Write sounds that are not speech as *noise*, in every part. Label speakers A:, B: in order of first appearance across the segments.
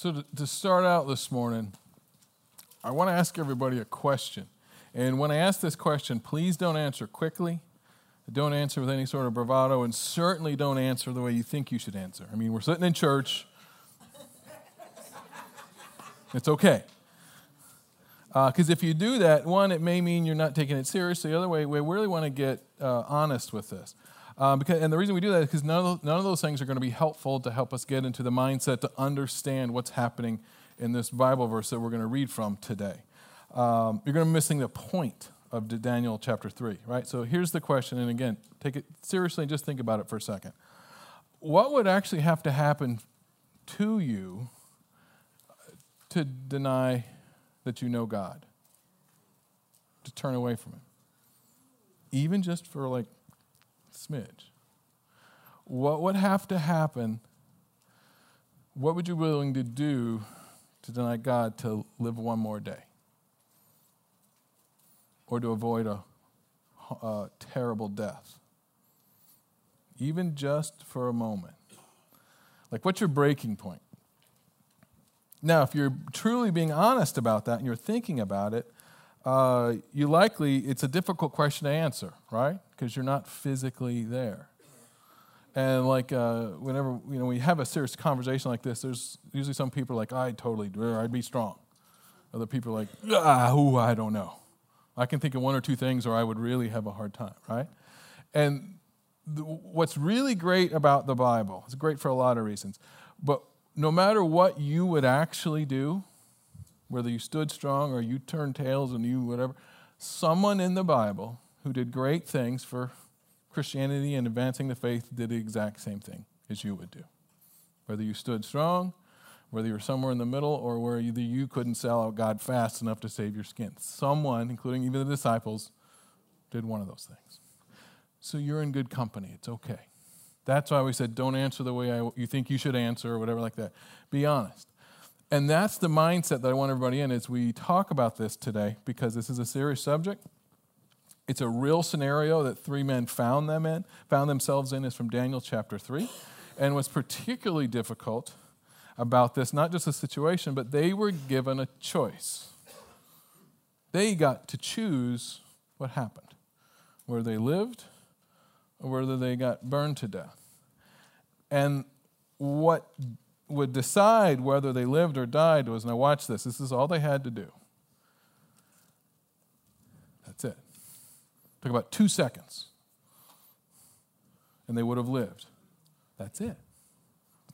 A: So, to, start out this morning, I want to ask everybody a question. And when I ask this question, please don't answer quickly. Don't answer with any sort of bravado, and certainly don't answer the way you think you should answer. I mean, we're sitting in church. It's okay. Because uh, if you do that, one, it may mean you're not taking it seriously. The other way, we really want to get uh, honest with this. Um, because, and the reason we do that is because none, of, none of those things are going to be helpful to help us get into the mindset to understand what's happening in this Bible verse that we're going to read from today. Um, you're going to be missing the point of Daniel chapter 3, right? So here's the question, and again, take it seriously and just think about it for a second. What would actually have to happen to you to deny that you know God, to turn away from Him, even just for like smidge. What would have to happen? What would you be willing to do to deny God to live one more day? Or to avoid a, a terrible death? Even just for a moment. Like, what's your breaking point? Now, if you're truly being honest about that and you're thinking about it, uh, you likely, it's a difficult question to answer, right? Because you're not physically there. And like uh, whenever you know we have a serious conversation like this, there's usually some people like, I totally I'd be strong. Other people like, ah, ooh, I don't know. I can think of one or two things, or I would really have a hard time, right? And what's really great about the Bible, it's great for a lot of reasons, but no matter what you would actually do, whether you stood strong or you turned tails and you whatever, someone in the Bible who did great things for Christianity and advancing the faith did the exact same thing as you would do. Whether you stood strong, whether you were somewhere in the middle, or where either you couldn't sell out God fast enough to save your skin. Someone, including even the disciples, did one of those things. So you're in good company. It's okay. That's why we said don't answer the way I, you think you should answer or whatever like that. Be honest. And that's the mindset that I want everybody in as we talk about this today because this is a serious subject. It's a real scenario that three men found them in, found themselves in is from Daniel chapter 3. And what's particularly difficult about this, not just the situation, but they were given a choice. They got to choose what happened, where they lived or whether they got burned to death. And what would decide whether they lived or died was now, watch this, this is all they had to do. That's it. Took about two seconds. And they would have lived. That's it.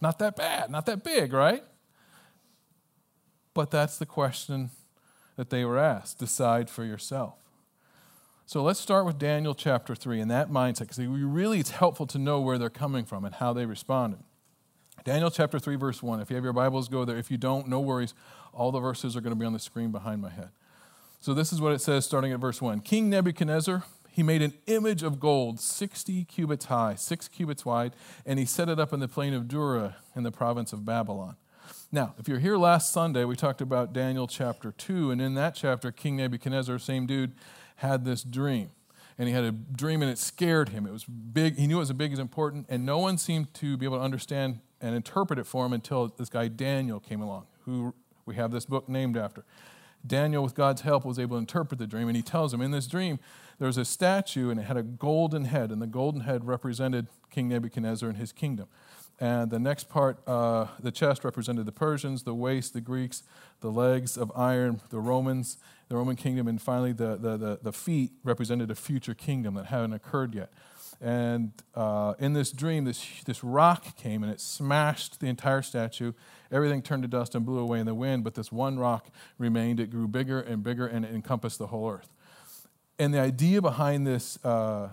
A: Not that bad, not that big, right? But that's the question that they were asked decide for yourself. So let's start with Daniel chapter 3 and that mindset, because really it's helpful to know where they're coming from and how they responded. Daniel chapter 3, verse 1. If you have your Bibles, go there. If you don't, no worries. All the verses are going to be on the screen behind my head. So this is what it says starting at verse 1. King Nebuchadnezzar, he made an image of gold 60 cubits high, 6 cubits wide, and he set it up in the plain of Dura in the province of Babylon. Now, if you're here last Sunday, we talked about Daniel chapter 2, and in that chapter, King Nebuchadnezzar, same dude, had this dream. And he had a dream and it scared him. It was big. He knew it was as big as important, and no one seemed to be able to understand and interpret it for him until this guy Daniel came along, who we have this book named after. Daniel, with God's help, was able to interpret the dream, and he tells him in this dream there was a statue and it had a golden head, and the golden head represented King Nebuchadnezzar and his kingdom. And the next part, uh, the chest represented the Persians, the waist, the Greeks, the legs of iron, the Romans, the Roman kingdom, and finally the, the, the, the feet represented a future kingdom that hadn't occurred yet. And uh, in this dream, this, this rock came and it smashed the entire statue. Everything turned to dust and blew away in the wind, but this one rock remained. It grew bigger and bigger and it encompassed the whole earth. And the idea behind this uh,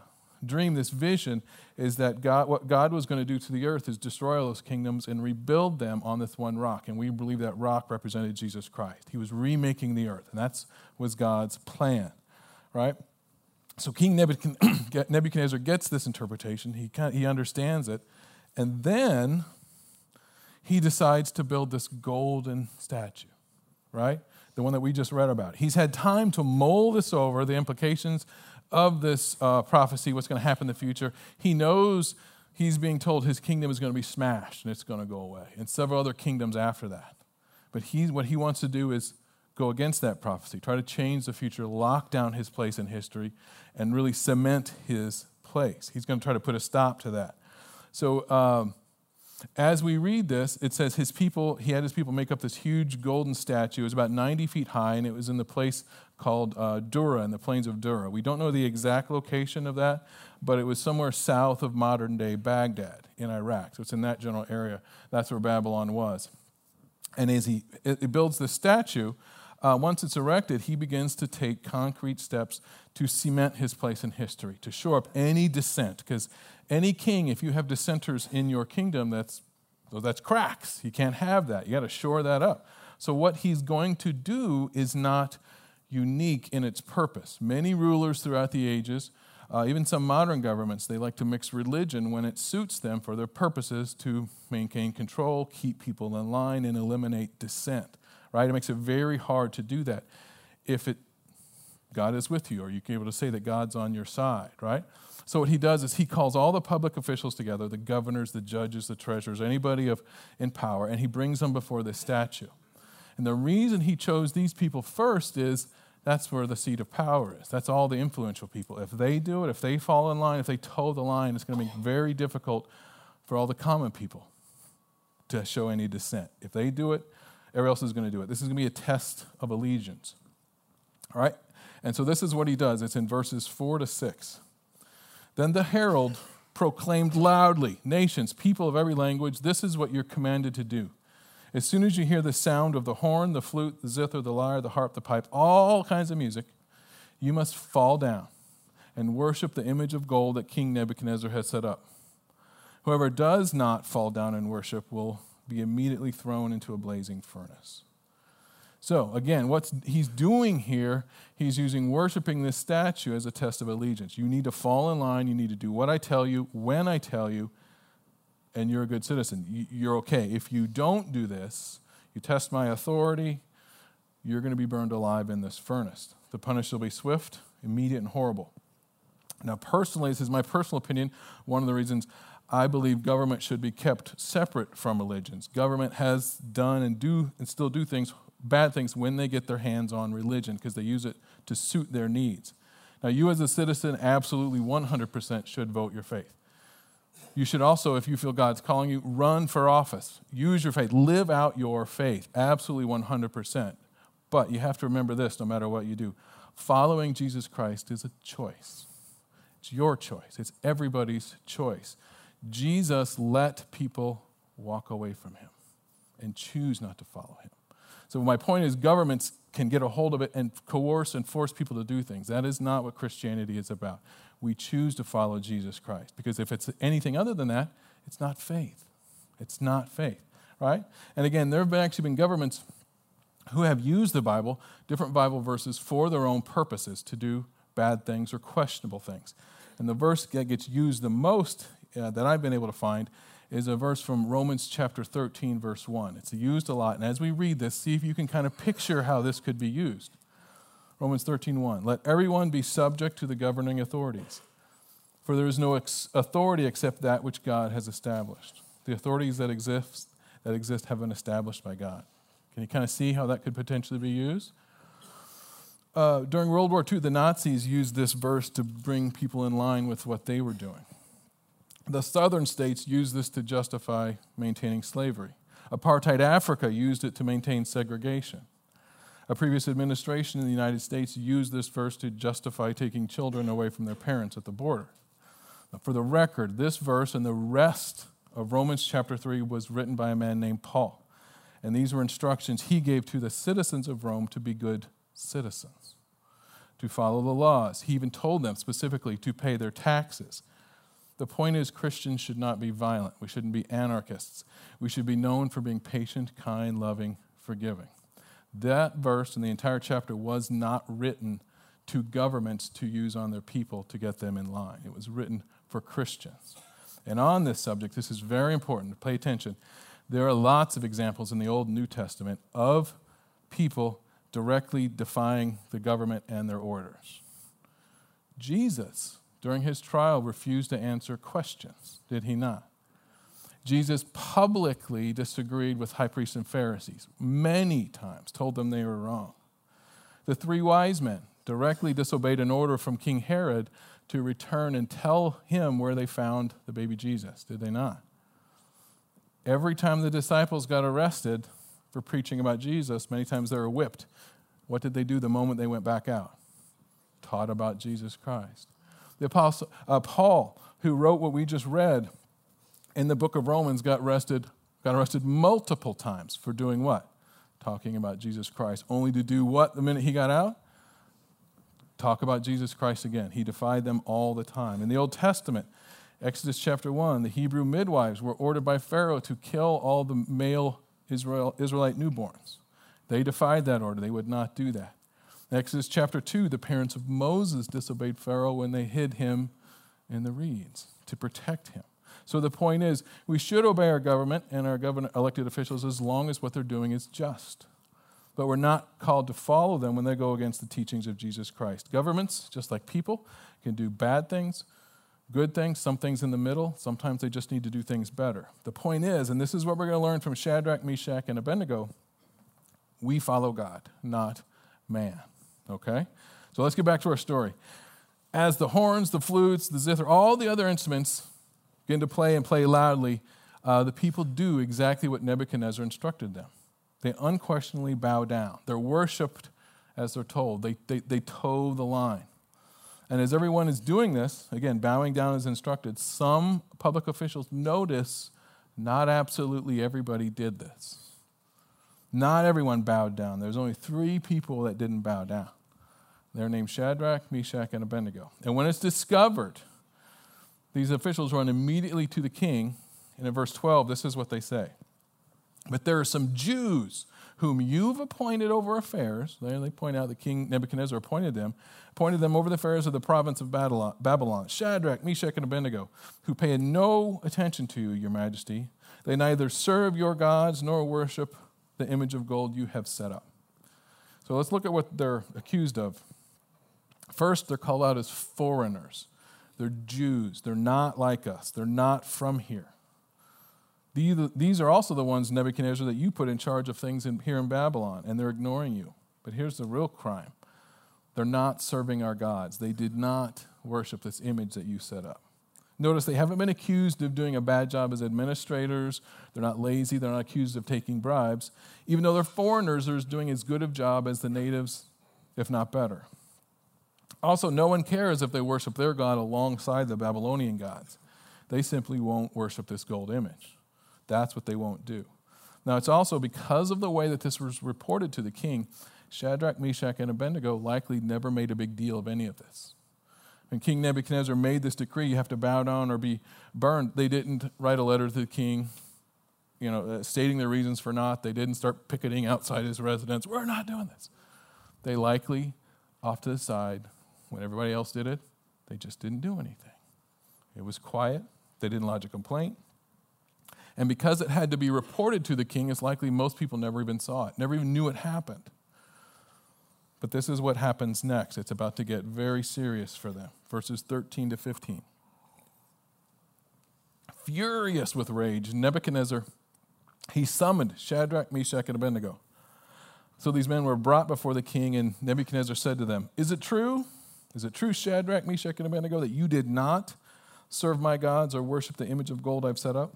A: dream, this vision, is that God, what God was going to do to the earth is destroy all those kingdoms and rebuild them on this one rock. And we believe that rock represented Jesus Christ. He was remaking the earth, and that was God's plan, right? So King *clears throat* Nebuchadnezzar gets this interpretation, he, he understands it, and then he decides to build this golden statue, right? The one that we just read about. He's had time to mull this over, the implications of this uh, prophecy, what's going to happen in the future. He knows he's being told his kingdom is going to be smashed and it's going to go away, and several other kingdoms after that. But he, what he wants to do is go against that prophecy, try to change the future, lock down his place in history, and really cement his place. He's going to try to put a stop to that. So, um, as we read this, it says his people, he had his people make up this huge golden statue. It was about 90 feet high, and it was in the place called uh, Dura, in the plains of Dura. We don't know the exact location of that, but it was somewhere south of modern day Baghdad in Iraq. So it's in that general area. That's where Babylon was. And as he it builds the statue, uh, once it's erected, he begins to take concrete steps to cement his place in history, to shore up any dissent. Because any king, if you have dissenters in your kingdom, that's, that's cracks. You can't have that. You got to shore that up. So, what he's going to do is not unique in its purpose. Many rulers throughout the ages, uh, even some modern governments, they like to mix religion when it suits them for their purposes to maintain control, keep people in line, and eliminate dissent right? It makes it very hard to do that. If it, God is with you, or you can be able to say that God's on your side, right? So what he does is he calls all the public officials together, the governors, the judges, the treasurers, anybody of, in power, and he brings them before the statue. And the reason he chose these people first is that's where the seat of power is. That's all the influential people. If they do it, if they fall in line, if they toe the line, it's going to be very difficult for all the common people to show any dissent. If they do it, everyone else is going to do it. This is going to be a test of allegiance. All right? And so this is what he does. It's in verses 4 to 6. Then the herald proclaimed loudly, Nations, people of every language, this is what you're commanded to do. As soon as you hear the sound of the horn, the flute, the zither, the lyre, the harp, the pipe, all kinds of music, you must fall down and worship the image of gold that King Nebuchadnezzar has set up. Whoever does not fall down and worship will be immediately thrown into a blazing furnace. So, again, what he's doing here, he's using worshiping this statue as a test of allegiance. You need to fall in line, you need to do what I tell you, when I tell you, and you're a good citizen. You're okay. If you don't do this, you test my authority, you're going to be burned alive in this furnace. The punishment will be swift, immediate, and horrible. Now, personally, this is my personal opinion. One of the reasons I believe government should be kept separate from religions. Government has done and do and still do things, bad things, when they get their hands on religion because they use it to suit their needs. Now, you as a citizen absolutely 100% should vote your faith. You should also, if you feel God's calling you, run for office. Use your faith. Live out your faith. Absolutely 100%. But you have to remember this no matter what you do following Jesus Christ is a choice. It's your choice, it's everybody's choice. Jesus let people walk away from him and choose not to follow him. So, my point is, governments can get a hold of it and coerce and force people to do things. That is not what Christianity is about. We choose to follow Jesus Christ because if it's anything other than that, it's not faith. It's not faith, right? And again, there have actually been governments who have used the Bible, different Bible verses, for their own purposes to do bad things or questionable things. And the verse that gets used the most uh, that I've been able to find is a verse from Romans chapter 13, verse 1. It's used a lot. And as we read this, see if you can kind of picture how this could be used. Romans 13, 1. Let everyone be subject to the governing authorities, for there is no ex- authority except that which God has established. The authorities that exist, that exist have been established by God. Can you kind of see how that could potentially be used? Uh, during World War II, the Nazis used this verse to bring people in line with what they were doing. The southern states used this to justify maintaining slavery. Apartheid Africa used it to maintain segregation. A previous administration in the United States used this verse to justify taking children away from their parents at the border. Now, for the record, this verse and the rest of Romans chapter 3 was written by a man named Paul. And these were instructions he gave to the citizens of Rome to be good citizens, to follow the laws. He even told them specifically to pay their taxes the point is, Christians should not be violent. We shouldn't be anarchists. We should be known for being patient, kind, loving, forgiving. That verse and the entire chapter was not written to governments to use on their people to get them in line. It was written for Christians. And on this subject, this is very important. To pay attention. There are lots of examples in the Old and New Testament of people directly defying the government and their orders. Jesus during his trial refused to answer questions, did he not? Jesus publicly disagreed with high priests and Pharisees many times, told them they were wrong. The three wise men directly disobeyed an order from King Herod to return and tell him where they found the baby Jesus, did they not? Every time the disciples got arrested for preaching about Jesus, many times they were whipped. What did they do the moment they went back out? Taught about Jesus Christ. The apostle uh, Paul, who wrote what we just read in the book of Romans, got arrested, got arrested multiple times for doing what? Talking about Jesus Christ. Only to do what the minute he got out? Talk about Jesus Christ again. He defied them all the time. In the Old Testament, Exodus chapter 1, the Hebrew midwives were ordered by Pharaoh to kill all the male Israel, Israelite newborns. They defied that order. They would not do that. Exodus chapter 2, the parents of Moses disobeyed Pharaoh when they hid him in the reeds to protect him. So the point is, we should obey our government and our government elected officials as long as what they're doing is just. But we're not called to follow them when they go against the teachings of Jesus Christ. Governments, just like people, can do bad things, good things, some things in the middle. Sometimes they just need to do things better. The point is, and this is what we're going to learn from Shadrach, Meshach, and Abednego we follow God, not man. Okay? So let's get back to our story. As the horns, the flutes, the zither, all the other instruments begin to play and play loudly, uh, the people do exactly what Nebuchadnezzar instructed them. They unquestionably bow down. They're worshiped as they're told, they, they, they toe the line. And as everyone is doing this, again, bowing down as instructed, some public officials notice not absolutely everybody did this. Not everyone bowed down. There's only three people that didn't bow down. They're named Shadrach, Meshach, and Abednego. And when it's discovered, these officials run immediately to the king. And in verse 12, this is what they say But there are some Jews whom you've appointed over affairs. There they point out that King Nebuchadnezzar appointed them, appointed them over the affairs of the province of Babylon, Shadrach, Meshach, and Abednego, who pay no attention to you, your majesty. They neither serve your gods nor worship the image of gold you have set up. So let's look at what they're accused of. First, they're called out as foreigners. They're Jews. They're not like us. They're not from here. These are also the ones, Nebuchadnezzar, that you put in charge of things in, here in Babylon, and they're ignoring you. But here's the real crime they're not serving our gods. They did not worship this image that you set up. Notice they haven't been accused of doing a bad job as administrators. They're not lazy. They're not accused of taking bribes. Even though they're foreigners, they're doing as good a job as the natives, if not better. Also, no one cares if they worship their God alongside the Babylonian gods. They simply won't worship this gold image. That's what they won't do. Now, it's also because of the way that this was reported to the king, Shadrach, Meshach, and Abednego likely never made a big deal of any of this. When King Nebuchadnezzar made this decree, you have to bow down or be burned, they didn't write a letter to the king, you know, uh, stating their reasons for not. They didn't start picketing outside his residence. We're not doing this. They likely, off to the side, when everybody else did it, they just didn't do anything. It was quiet. They didn't lodge a complaint. And because it had to be reported to the king, it's likely most people never even saw it, never even knew it happened. But this is what happens next. It's about to get very serious for them. Verses 13 to 15. Furious with rage, Nebuchadnezzar, he summoned Shadrach, Meshach, and Abednego. So these men were brought before the king, and Nebuchadnezzar said to them, Is it true? Is it true, Shadrach, Meshach, and Abednego, that you did not serve my gods or worship the image of gold I've set up?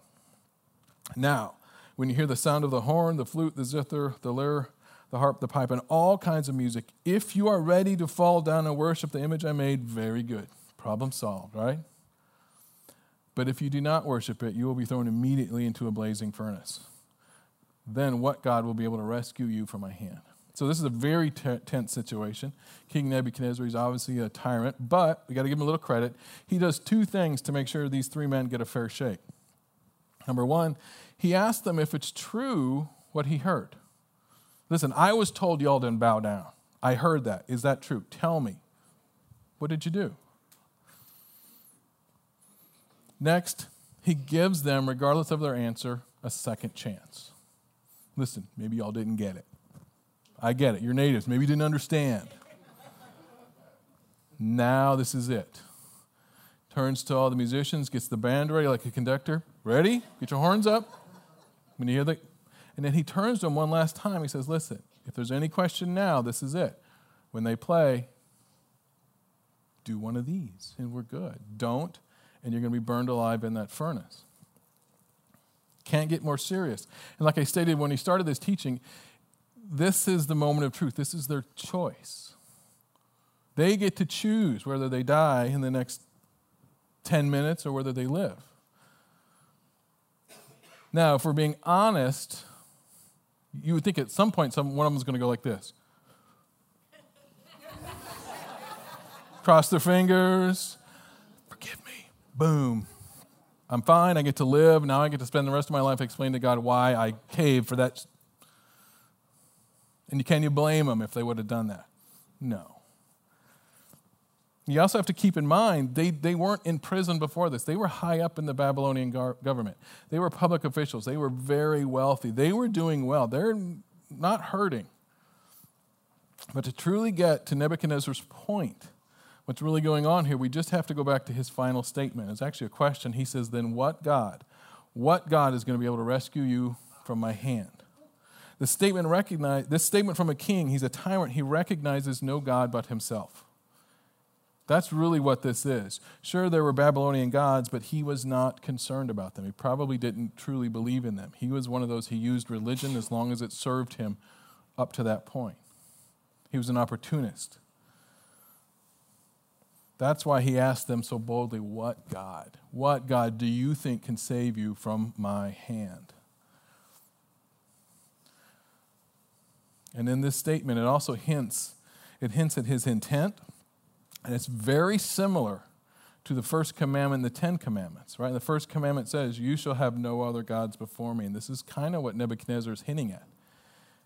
A: Now, when you hear the sound of the horn, the flute, the zither, the lyre, the harp, the pipe, and all kinds of music, if you are ready to fall down and worship the image I made, very good. Problem solved, right? But if you do not worship it, you will be thrown immediately into a blazing furnace. Then what God will be able to rescue you from my hand? So this is a very tense situation. King Nebuchadnezzar is obviously a tyrant, but we got to give him a little credit. He does two things to make sure these three men get a fair shake. Number one, he asked them if it's true what he heard. Listen, I was told y'all didn't bow down. I heard that. Is that true? Tell me. What did you do? Next, he gives them, regardless of their answer, a second chance. Listen, maybe y'all didn't get it. I get it. You're natives. Maybe you didn't understand. Now this is it. Turns to all the musicians, gets the band ready like a conductor. Ready? Get your horns up. When you hear the, and then he turns to them one last time. He says, Listen, if there's any question now, this is it. When they play, do one of these, and we're good. Don't, and you're going to be burned alive in that furnace. Can't get more serious. And like I stated when he started this teaching, this is the moment of truth. This is their choice. They get to choose whether they die in the next 10 minutes or whether they live. Now, if we're being honest, you would think at some point some, one of them is going to go like this *laughs* cross their fingers, forgive me, boom. I'm fine, I get to live. Now I get to spend the rest of my life explaining to God why I caved for that. And can you blame them if they would have done that? No. You also have to keep in mind, they, they weren't in prison before this. They were high up in the Babylonian gar- government. They were public officials. They were very wealthy. They were doing well. They're not hurting. But to truly get to Nebuchadnezzar's point, what's really going on here, we just have to go back to his final statement. It's actually a question. He says, Then what God? What God is going to be able to rescue you from my hand? The statement recognize, this statement from a king, he's a tyrant, he recognizes no God but himself. That's really what this is. Sure, there were Babylonian gods, but he was not concerned about them. He probably didn't truly believe in them. He was one of those, who used religion as long as it served him up to that point. He was an opportunist. That's why he asked them so boldly, What God? What God do you think can save you from my hand? And in this statement, it also hints, it hints at his intent, and it's very similar to the first commandment, the Ten Commandments, right? The first commandment says, You shall have no other gods before me. And this is kind of what Nebuchadnezzar is hinting at.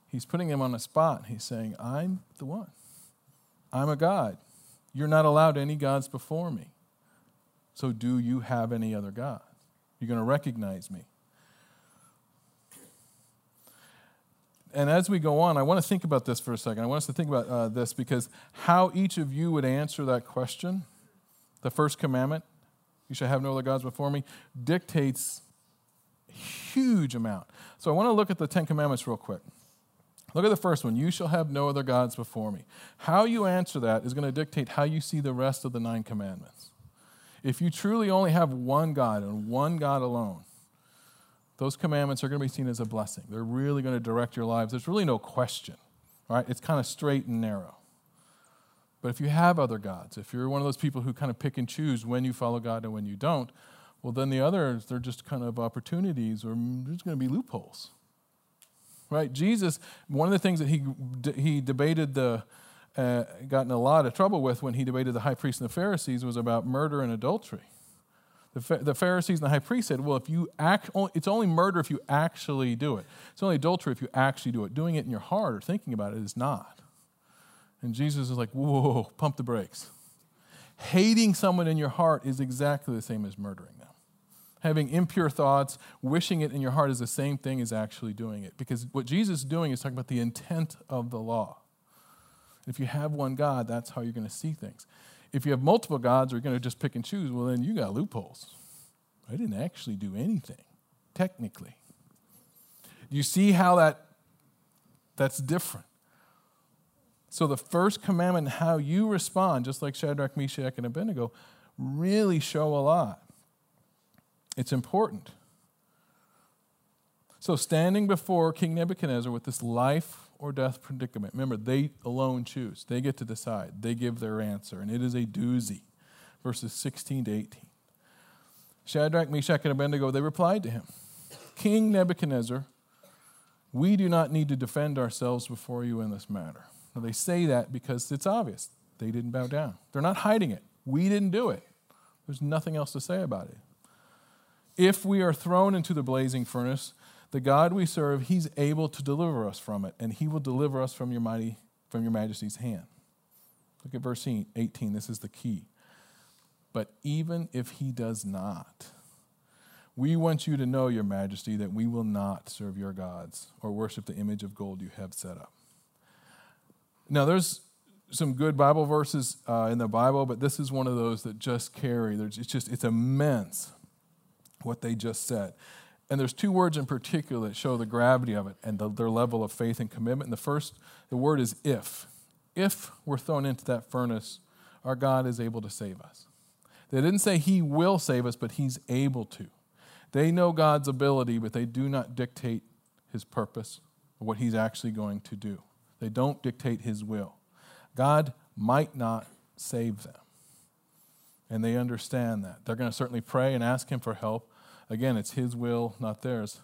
A: He's putting him on a spot. He's saying, I'm the one. I'm a God. You're not allowed any gods before me. So, do you have any other gods? You're going to recognize me. And as we go on, I want to think about this for a second. I want us to think about uh, this because how each of you would answer that question, the first commandment, you shall have no other gods before me, dictates huge amount. So I want to look at the Ten Commandments real quick. Look at the first one you shall have no other gods before me. How you answer that is going to dictate how you see the rest of the nine commandments. If you truly only have one God and one God alone, those commandments are going to be seen as a blessing. They're really going to direct your lives. There's really no question, right? It's kind of straight and narrow. But if you have other gods, if you're one of those people who kind of pick and choose when you follow God and when you don't, well, then the others, they're just kind of opportunities or there's going to be loopholes right? Jesus, one of the things that he, he debated the, uh, got in a lot of trouble with when he debated the high priest and the Pharisees was about murder and adultery. The, Pharisees and the high priest said, well, if you act, it's only murder if you actually do it. It's only adultery if you actually do it. Doing it in your heart or thinking about it is not. And Jesus is like, whoa, pump the brakes. Hating someone in your heart is exactly the same as murdering them having impure thoughts, wishing it in your heart is the same thing as actually doing it. Because what Jesus is doing is talking about the intent of the law. If you have one God, that's how you're going to see things. If you have multiple gods you're going to just pick and choose, well, then you got loopholes. I didn't actually do anything, technically. You see how that that's different. So the first commandment, how you respond, just like Shadrach, Meshach, and Abednego, really show a lot. It's important. So, standing before King Nebuchadnezzar with this life or death predicament, remember, they alone choose. They get to decide. They give their answer, and it is a doozy. Verses 16 to 18. Shadrach, Meshach, and Abednego, they replied to him King Nebuchadnezzar, we do not need to defend ourselves before you in this matter. Now, they say that because it's obvious. They didn't bow down. They're not hiding it. We didn't do it. There's nothing else to say about it. If we are thrown into the blazing furnace, the God we serve, he's able to deliver us from it, and he will deliver us from your mighty from your majesty's hand. Look at verse 18. This is the key. But even if he does not, we want you to know, Your Majesty, that we will not serve your gods or worship the image of gold you have set up. Now, there's some good Bible verses uh, in the Bible, but this is one of those that just carry. It's just it's immense what they just said. And there's two words in particular that show the gravity of it and the, their level of faith and commitment. And the first, the word is if. If we're thrown into that furnace, our God is able to save us. They didn't say He will save us, but He's able to. They know God's ability, but they do not dictate His purpose or what He's actually going to do. They don't dictate His will. God might not save them. And they understand that. They're going to certainly pray and ask Him for help. Again, it's His will, not theirs.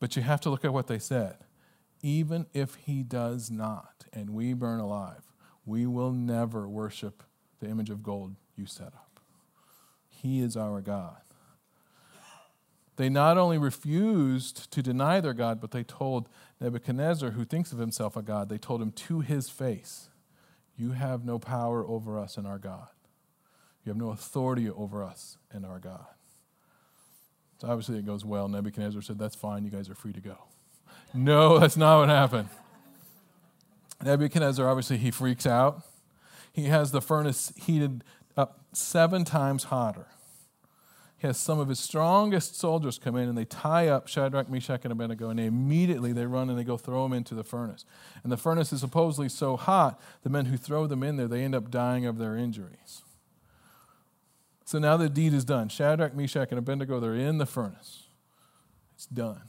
A: But you have to look at what they said. Even if He does not, and we burn alive, we will never worship the image of gold you set up. He is our God. They not only refused to deny their God, but they told Nebuchadnezzar, who thinks of himself a God, they told him to his face, You have no power over us and our God. You have no authority over us and our God. So obviously it goes well. Nebuchadnezzar said, That's fine, you guys are free to go. No, *laughs* that's not what happened. Nebuchadnezzar, obviously, he freaks out. He has the furnace heated up seven times hotter. He has some of his strongest soldiers come in and they tie up Shadrach, Meshach, and Abednego, and they immediately they run and they go throw them into the furnace. And the furnace is supposedly so hot, the men who throw them in there, they end up dying of their injuries. So now the deed is done. Shadrach, Meshach, and Abednego, they're in the furnace. It's done.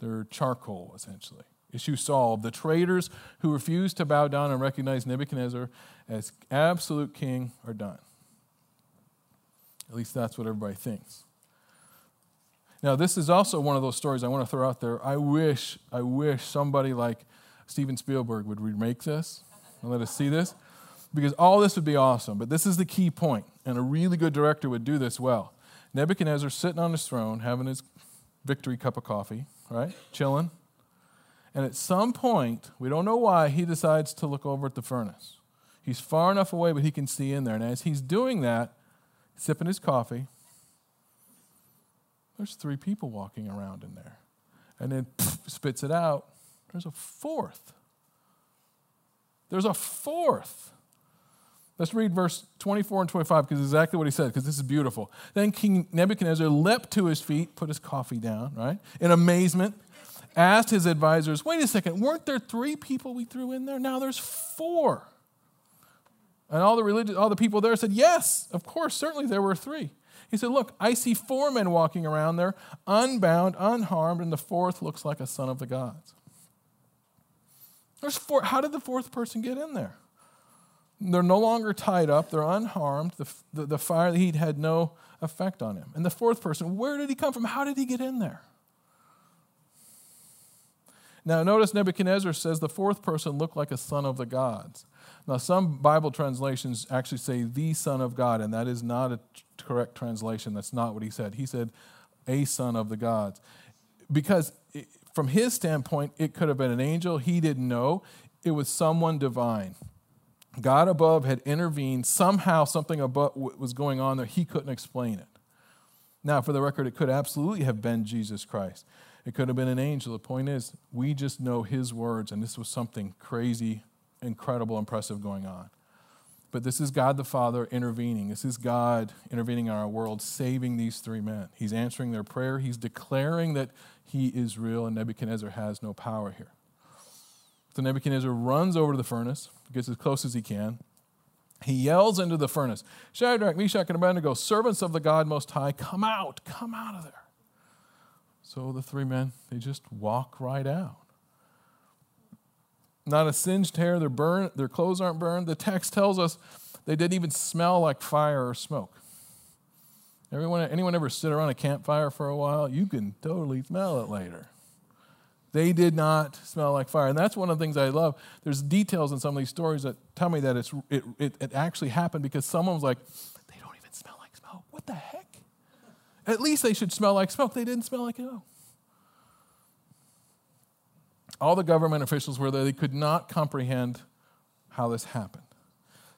A: They're charcoal, essentially. Issue solved. The traitors who refused to bow down and recognize Nebuchadnezzar as absolute king are done. At least that's what everybody thinks. Now, this is also one of those stories I want to throw out there. I wish, I wish somebody like Steven Spielberg would remake this and let us see this because all this would be awesome. But this is the key point, and a really good director would do this well. Nebuchadnezzar sitting on his throne, having his victory cup of coffee, right? Chilling. And at some point, we don't know why, he decides to look over at the furnace. He's far enough away, but he can see in there. And as he's doing that, sipping his coffee, there's three people walking around in there. And then pff, spits it out. There's a fourth. There's a fourth. Let's read verse 24 and 25 because exactly what he said, because this is beautiful. Then King Nebuchadnezzar leapt to his feet, put his coffee down, right, in amazement asked his advisors, wait a second, weren't there three people we threw in there? Now there's four. And all the religious, all the people there said, yes, of course, certainly there were three. He said, look, I see four men walking around there, unbound, unharmed, and the fourth looks like a son of the gods. There's four. How did the fourth person get in there? They're no longer tied up. They're unharmed. The, the, the fire, the heat had no effect on him. And the fourth person, where did he come from? How did he get in there? Now, notice Nebuchadnezzar says the fourth person looked like a son of the gods. Now, some Bible translations actually say the Son of God, and that is not a correct translation. That's not what he said. He said a son of the gods. Because from his standpoint, it could have been an angel. He didn't know. It was someone divine. God above had intervened. Somehow, something above was going on there. He couldn't explain it. Now, for the record, it could absolutely have been Jesus Christ. It could have been an angel. The point is, we just know his words, and this was something crazy, incredible, impressive going on. But this is God the Father intervening. This is God intervening in our world, saving these three men. He's answering their prayer. He's declaring that he is real, and Nebuchadnezzar has no power here. So Nebuchadnezzar runs over to the furnace, gets as close as he can. He yells into the furnace Shadrach, Meshach, and Abednego, servants of the God Most High, come out, come out of there. So the three men, they just walk right out. Not a singed hair, they're burned, their clothes aren't burned. The text tells us they didn't even smell like fire or smoke. Everyone, anyone ever sit around a campfire for a while? You can totally smell it later. They did not smell like fire. And that's one of the things I love. There's details in some of these stories that tell me that it's, it, it, it actually happened because someone was like, they don't even smell like smoke. What the heck? At least they should smell like smoke. They didn't smell like it. All the government officials were there. They could not comprehend how this happened.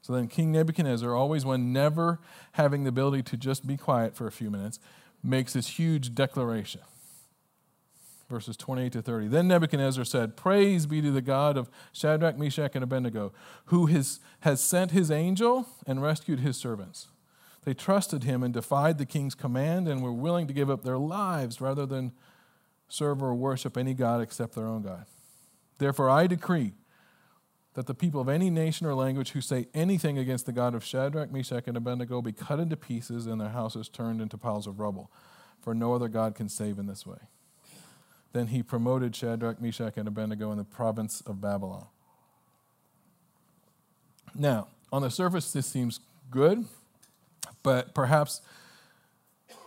A: So then King Nebuchadnezzar, always when never having the ability to just be quiet for a few minutes, makes this huge declaration. Verses 28 to 30. Then Nebuchadnezzar said, Praise be to the God of Shadrach, Meshach, and Abednego, who has, has sent his angel and rescued his servants. They trusted him and defied the king's command and were willing to give up their lives rather than serve or worship any God except their own God. Therefore, I decree that the people of any nation or language who say anything against the God of Shadrach, Meshach, and Abednego be cut into pieces and their houses turned into piles of rubble, for no other God can save in this way. Then he promoted Shadrach, Meshach, and Abednego in the province of Babylon. Now, on the surface, this seems good, but perhaps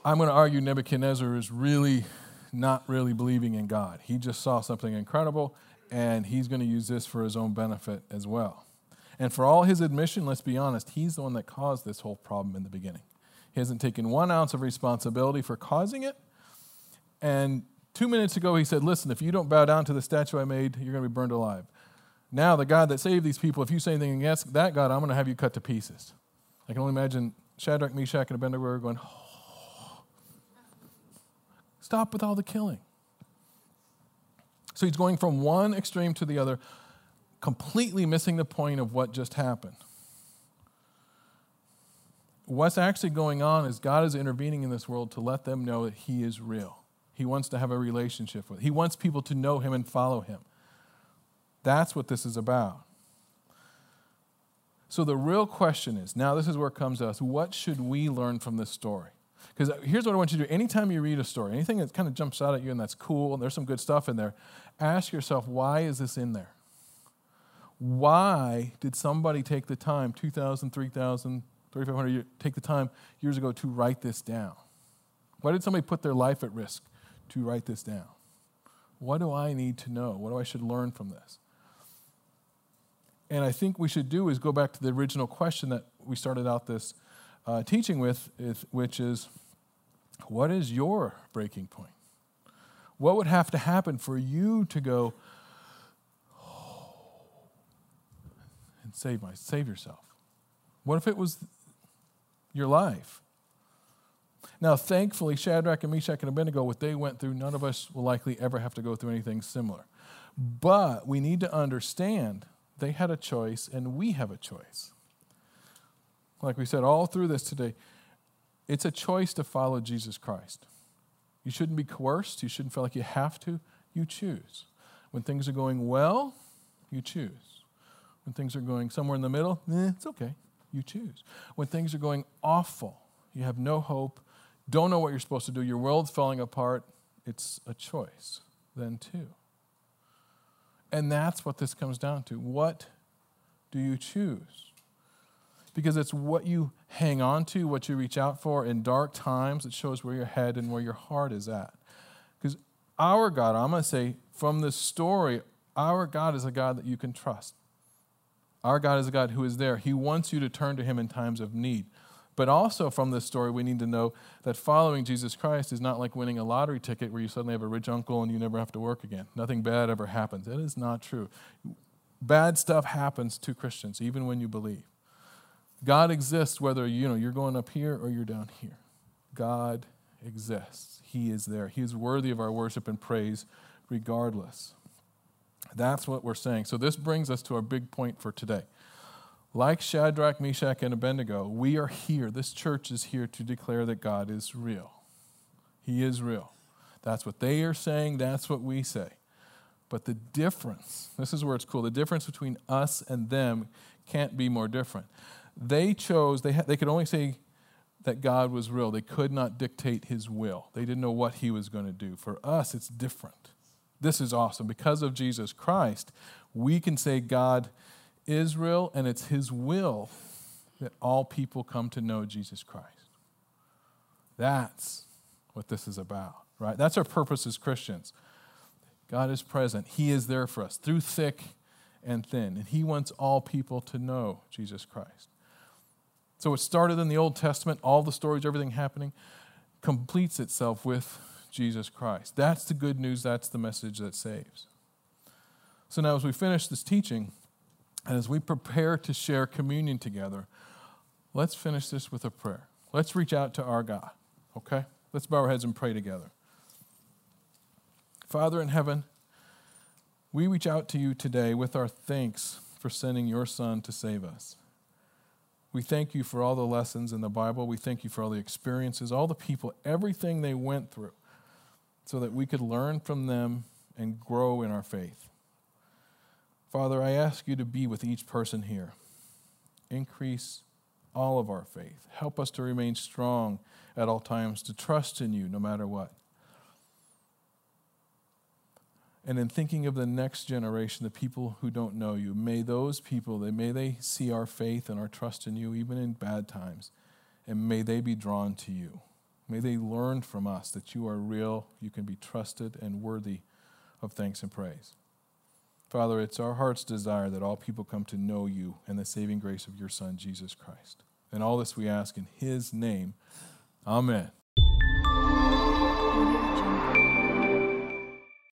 A: I'm going to argue Nebuchadnezzar is really not really believing in God. He just saw something incredible, and he's going to use this for his own benefit as well. And for all his admission, let's be honest, he's the one that caused this whole problem in the beginning. He hasn't taken one ounce of responsibility for causing it. And two minutes ago, he said, Listen, if you don't bow down to the statue I made, you're going to be burned alive. Now, the God that saved these people, if you say anything against that God, I'm going to have you cut to pieces. I can only imagine Shadrach, Meshach, and Abednego going, oh, Stop with all the killing. So he's going from one extreme to the other, completely missing the point of what just happened. What's actually going on is God is intervening in this world to let them know that He is real. He wants to have a relationship with. He wants people to know Him and follow Him. That's what this is about. So the real question is now, this is where it comes to us what should we learn from this story? Because here's what I want you to do. Anytime you read a story, anything that kind of jumps out at you and that's cool, and there's some good stuff in there, ask yourself, why is this in there? Why did somebody take the time, 2,000, 3,000, 3,500 years, take the time years ago to write this down? Why did somebody put their life at risk to write this down? What do I need to know? What do I should learn from this? And I think we should do is go back to the original question that we started out this uh, teaching with, which is what is your breaking point? What would have to happen for you to go oh, and save my save yourself? What if it was your life? Now, thankfully, Shadrach and Meshach and Abednego, what they went through, none of us will likely ever have to go through anything similar. But we need to understand they had a choice, and we have a choice. Like we said all through this today, it's a choice to follow Jesus Christ. You shouldn't be coerced. You shouldn't feel like you have to. You choose. When things are going well, you choose. When things are going somewhere in the middle, eh, it's okay. You choose. When things are going awful, you have no hope, don't know what you're supposed to do, your world's falling apart, it's a choice then too. And that's what this comes down to. What do you choose? Because it's what you hang on to, what you reach out for in dark times. It shows where your head and where your heart is at. Because our God, I'm going to say from this story, our God is a God that you can trust. Our God is a God who is there. He wants you to turn to Him in times of need. But also from this story, we need to know that following Jesus Christ is not like winning a lottery ticket where you suddenly have a rich uncle and you never have to work again. Nothing bad ever happens. That is not true. Bad stuff happens to Christians, even when you believe. God exists whether you know you're going up here or you're down here. God exists. He is there. He is worthy of our worship and praise regardless. That's what we're saying. So this brings us to our big point for today. Like Shadrach, Meshach, and Abednego, we are here. This church is here to declare that God is real. He is real. That's what they are saying, that's what we say. But the difference, this is where it's cool, the difference between us and them can't be more different. They chose, they, ha- they could only say that God was real. They could not dictate his will. They didn't know what he was going to do. For us, it's different. This is awesome. Because of Jesus Christ, we can say God is real, and it's His will that all people come to know Jesus Christ. That's what this is about, right? That's our purpose as Christians. God is present, He is there for us through thick and thin, and He wants all people to know Jesus Christ. So it started in the Old Testament, all the stories, everything happening, completes itself with Jesus Christ. That's the good news, that's the message that saves. So now, as we finish this teaching, as we prepare to share communion together, let's finish this with a prayer. Let's reach out to our God, okay? Let's bow our heads and pray together. Father in heaven, we reach out to you today with our thanks for sending your Son to save us. We thank you for all the lessons in the Bible. We thank you for all the experiences, all the people, everything they went through, so that we could learn from them and grow in our faith. Father, I ask you to be with each person here. Increase all of our faith. Help us to remain strong at all times, to trust in you no matter what. And in thinking of the next generation, the people who don't know you, may those people, may they see our faith and our trust in you even in bad times, and may they be drawn to you. May they learn from us that you are real, you can be trusted, and worthy of thanks and praise. Father, it's our heart's desire that all people come to know you and the saving grace of your Son, Jesus Christ. And all this we ask in his name. Amen.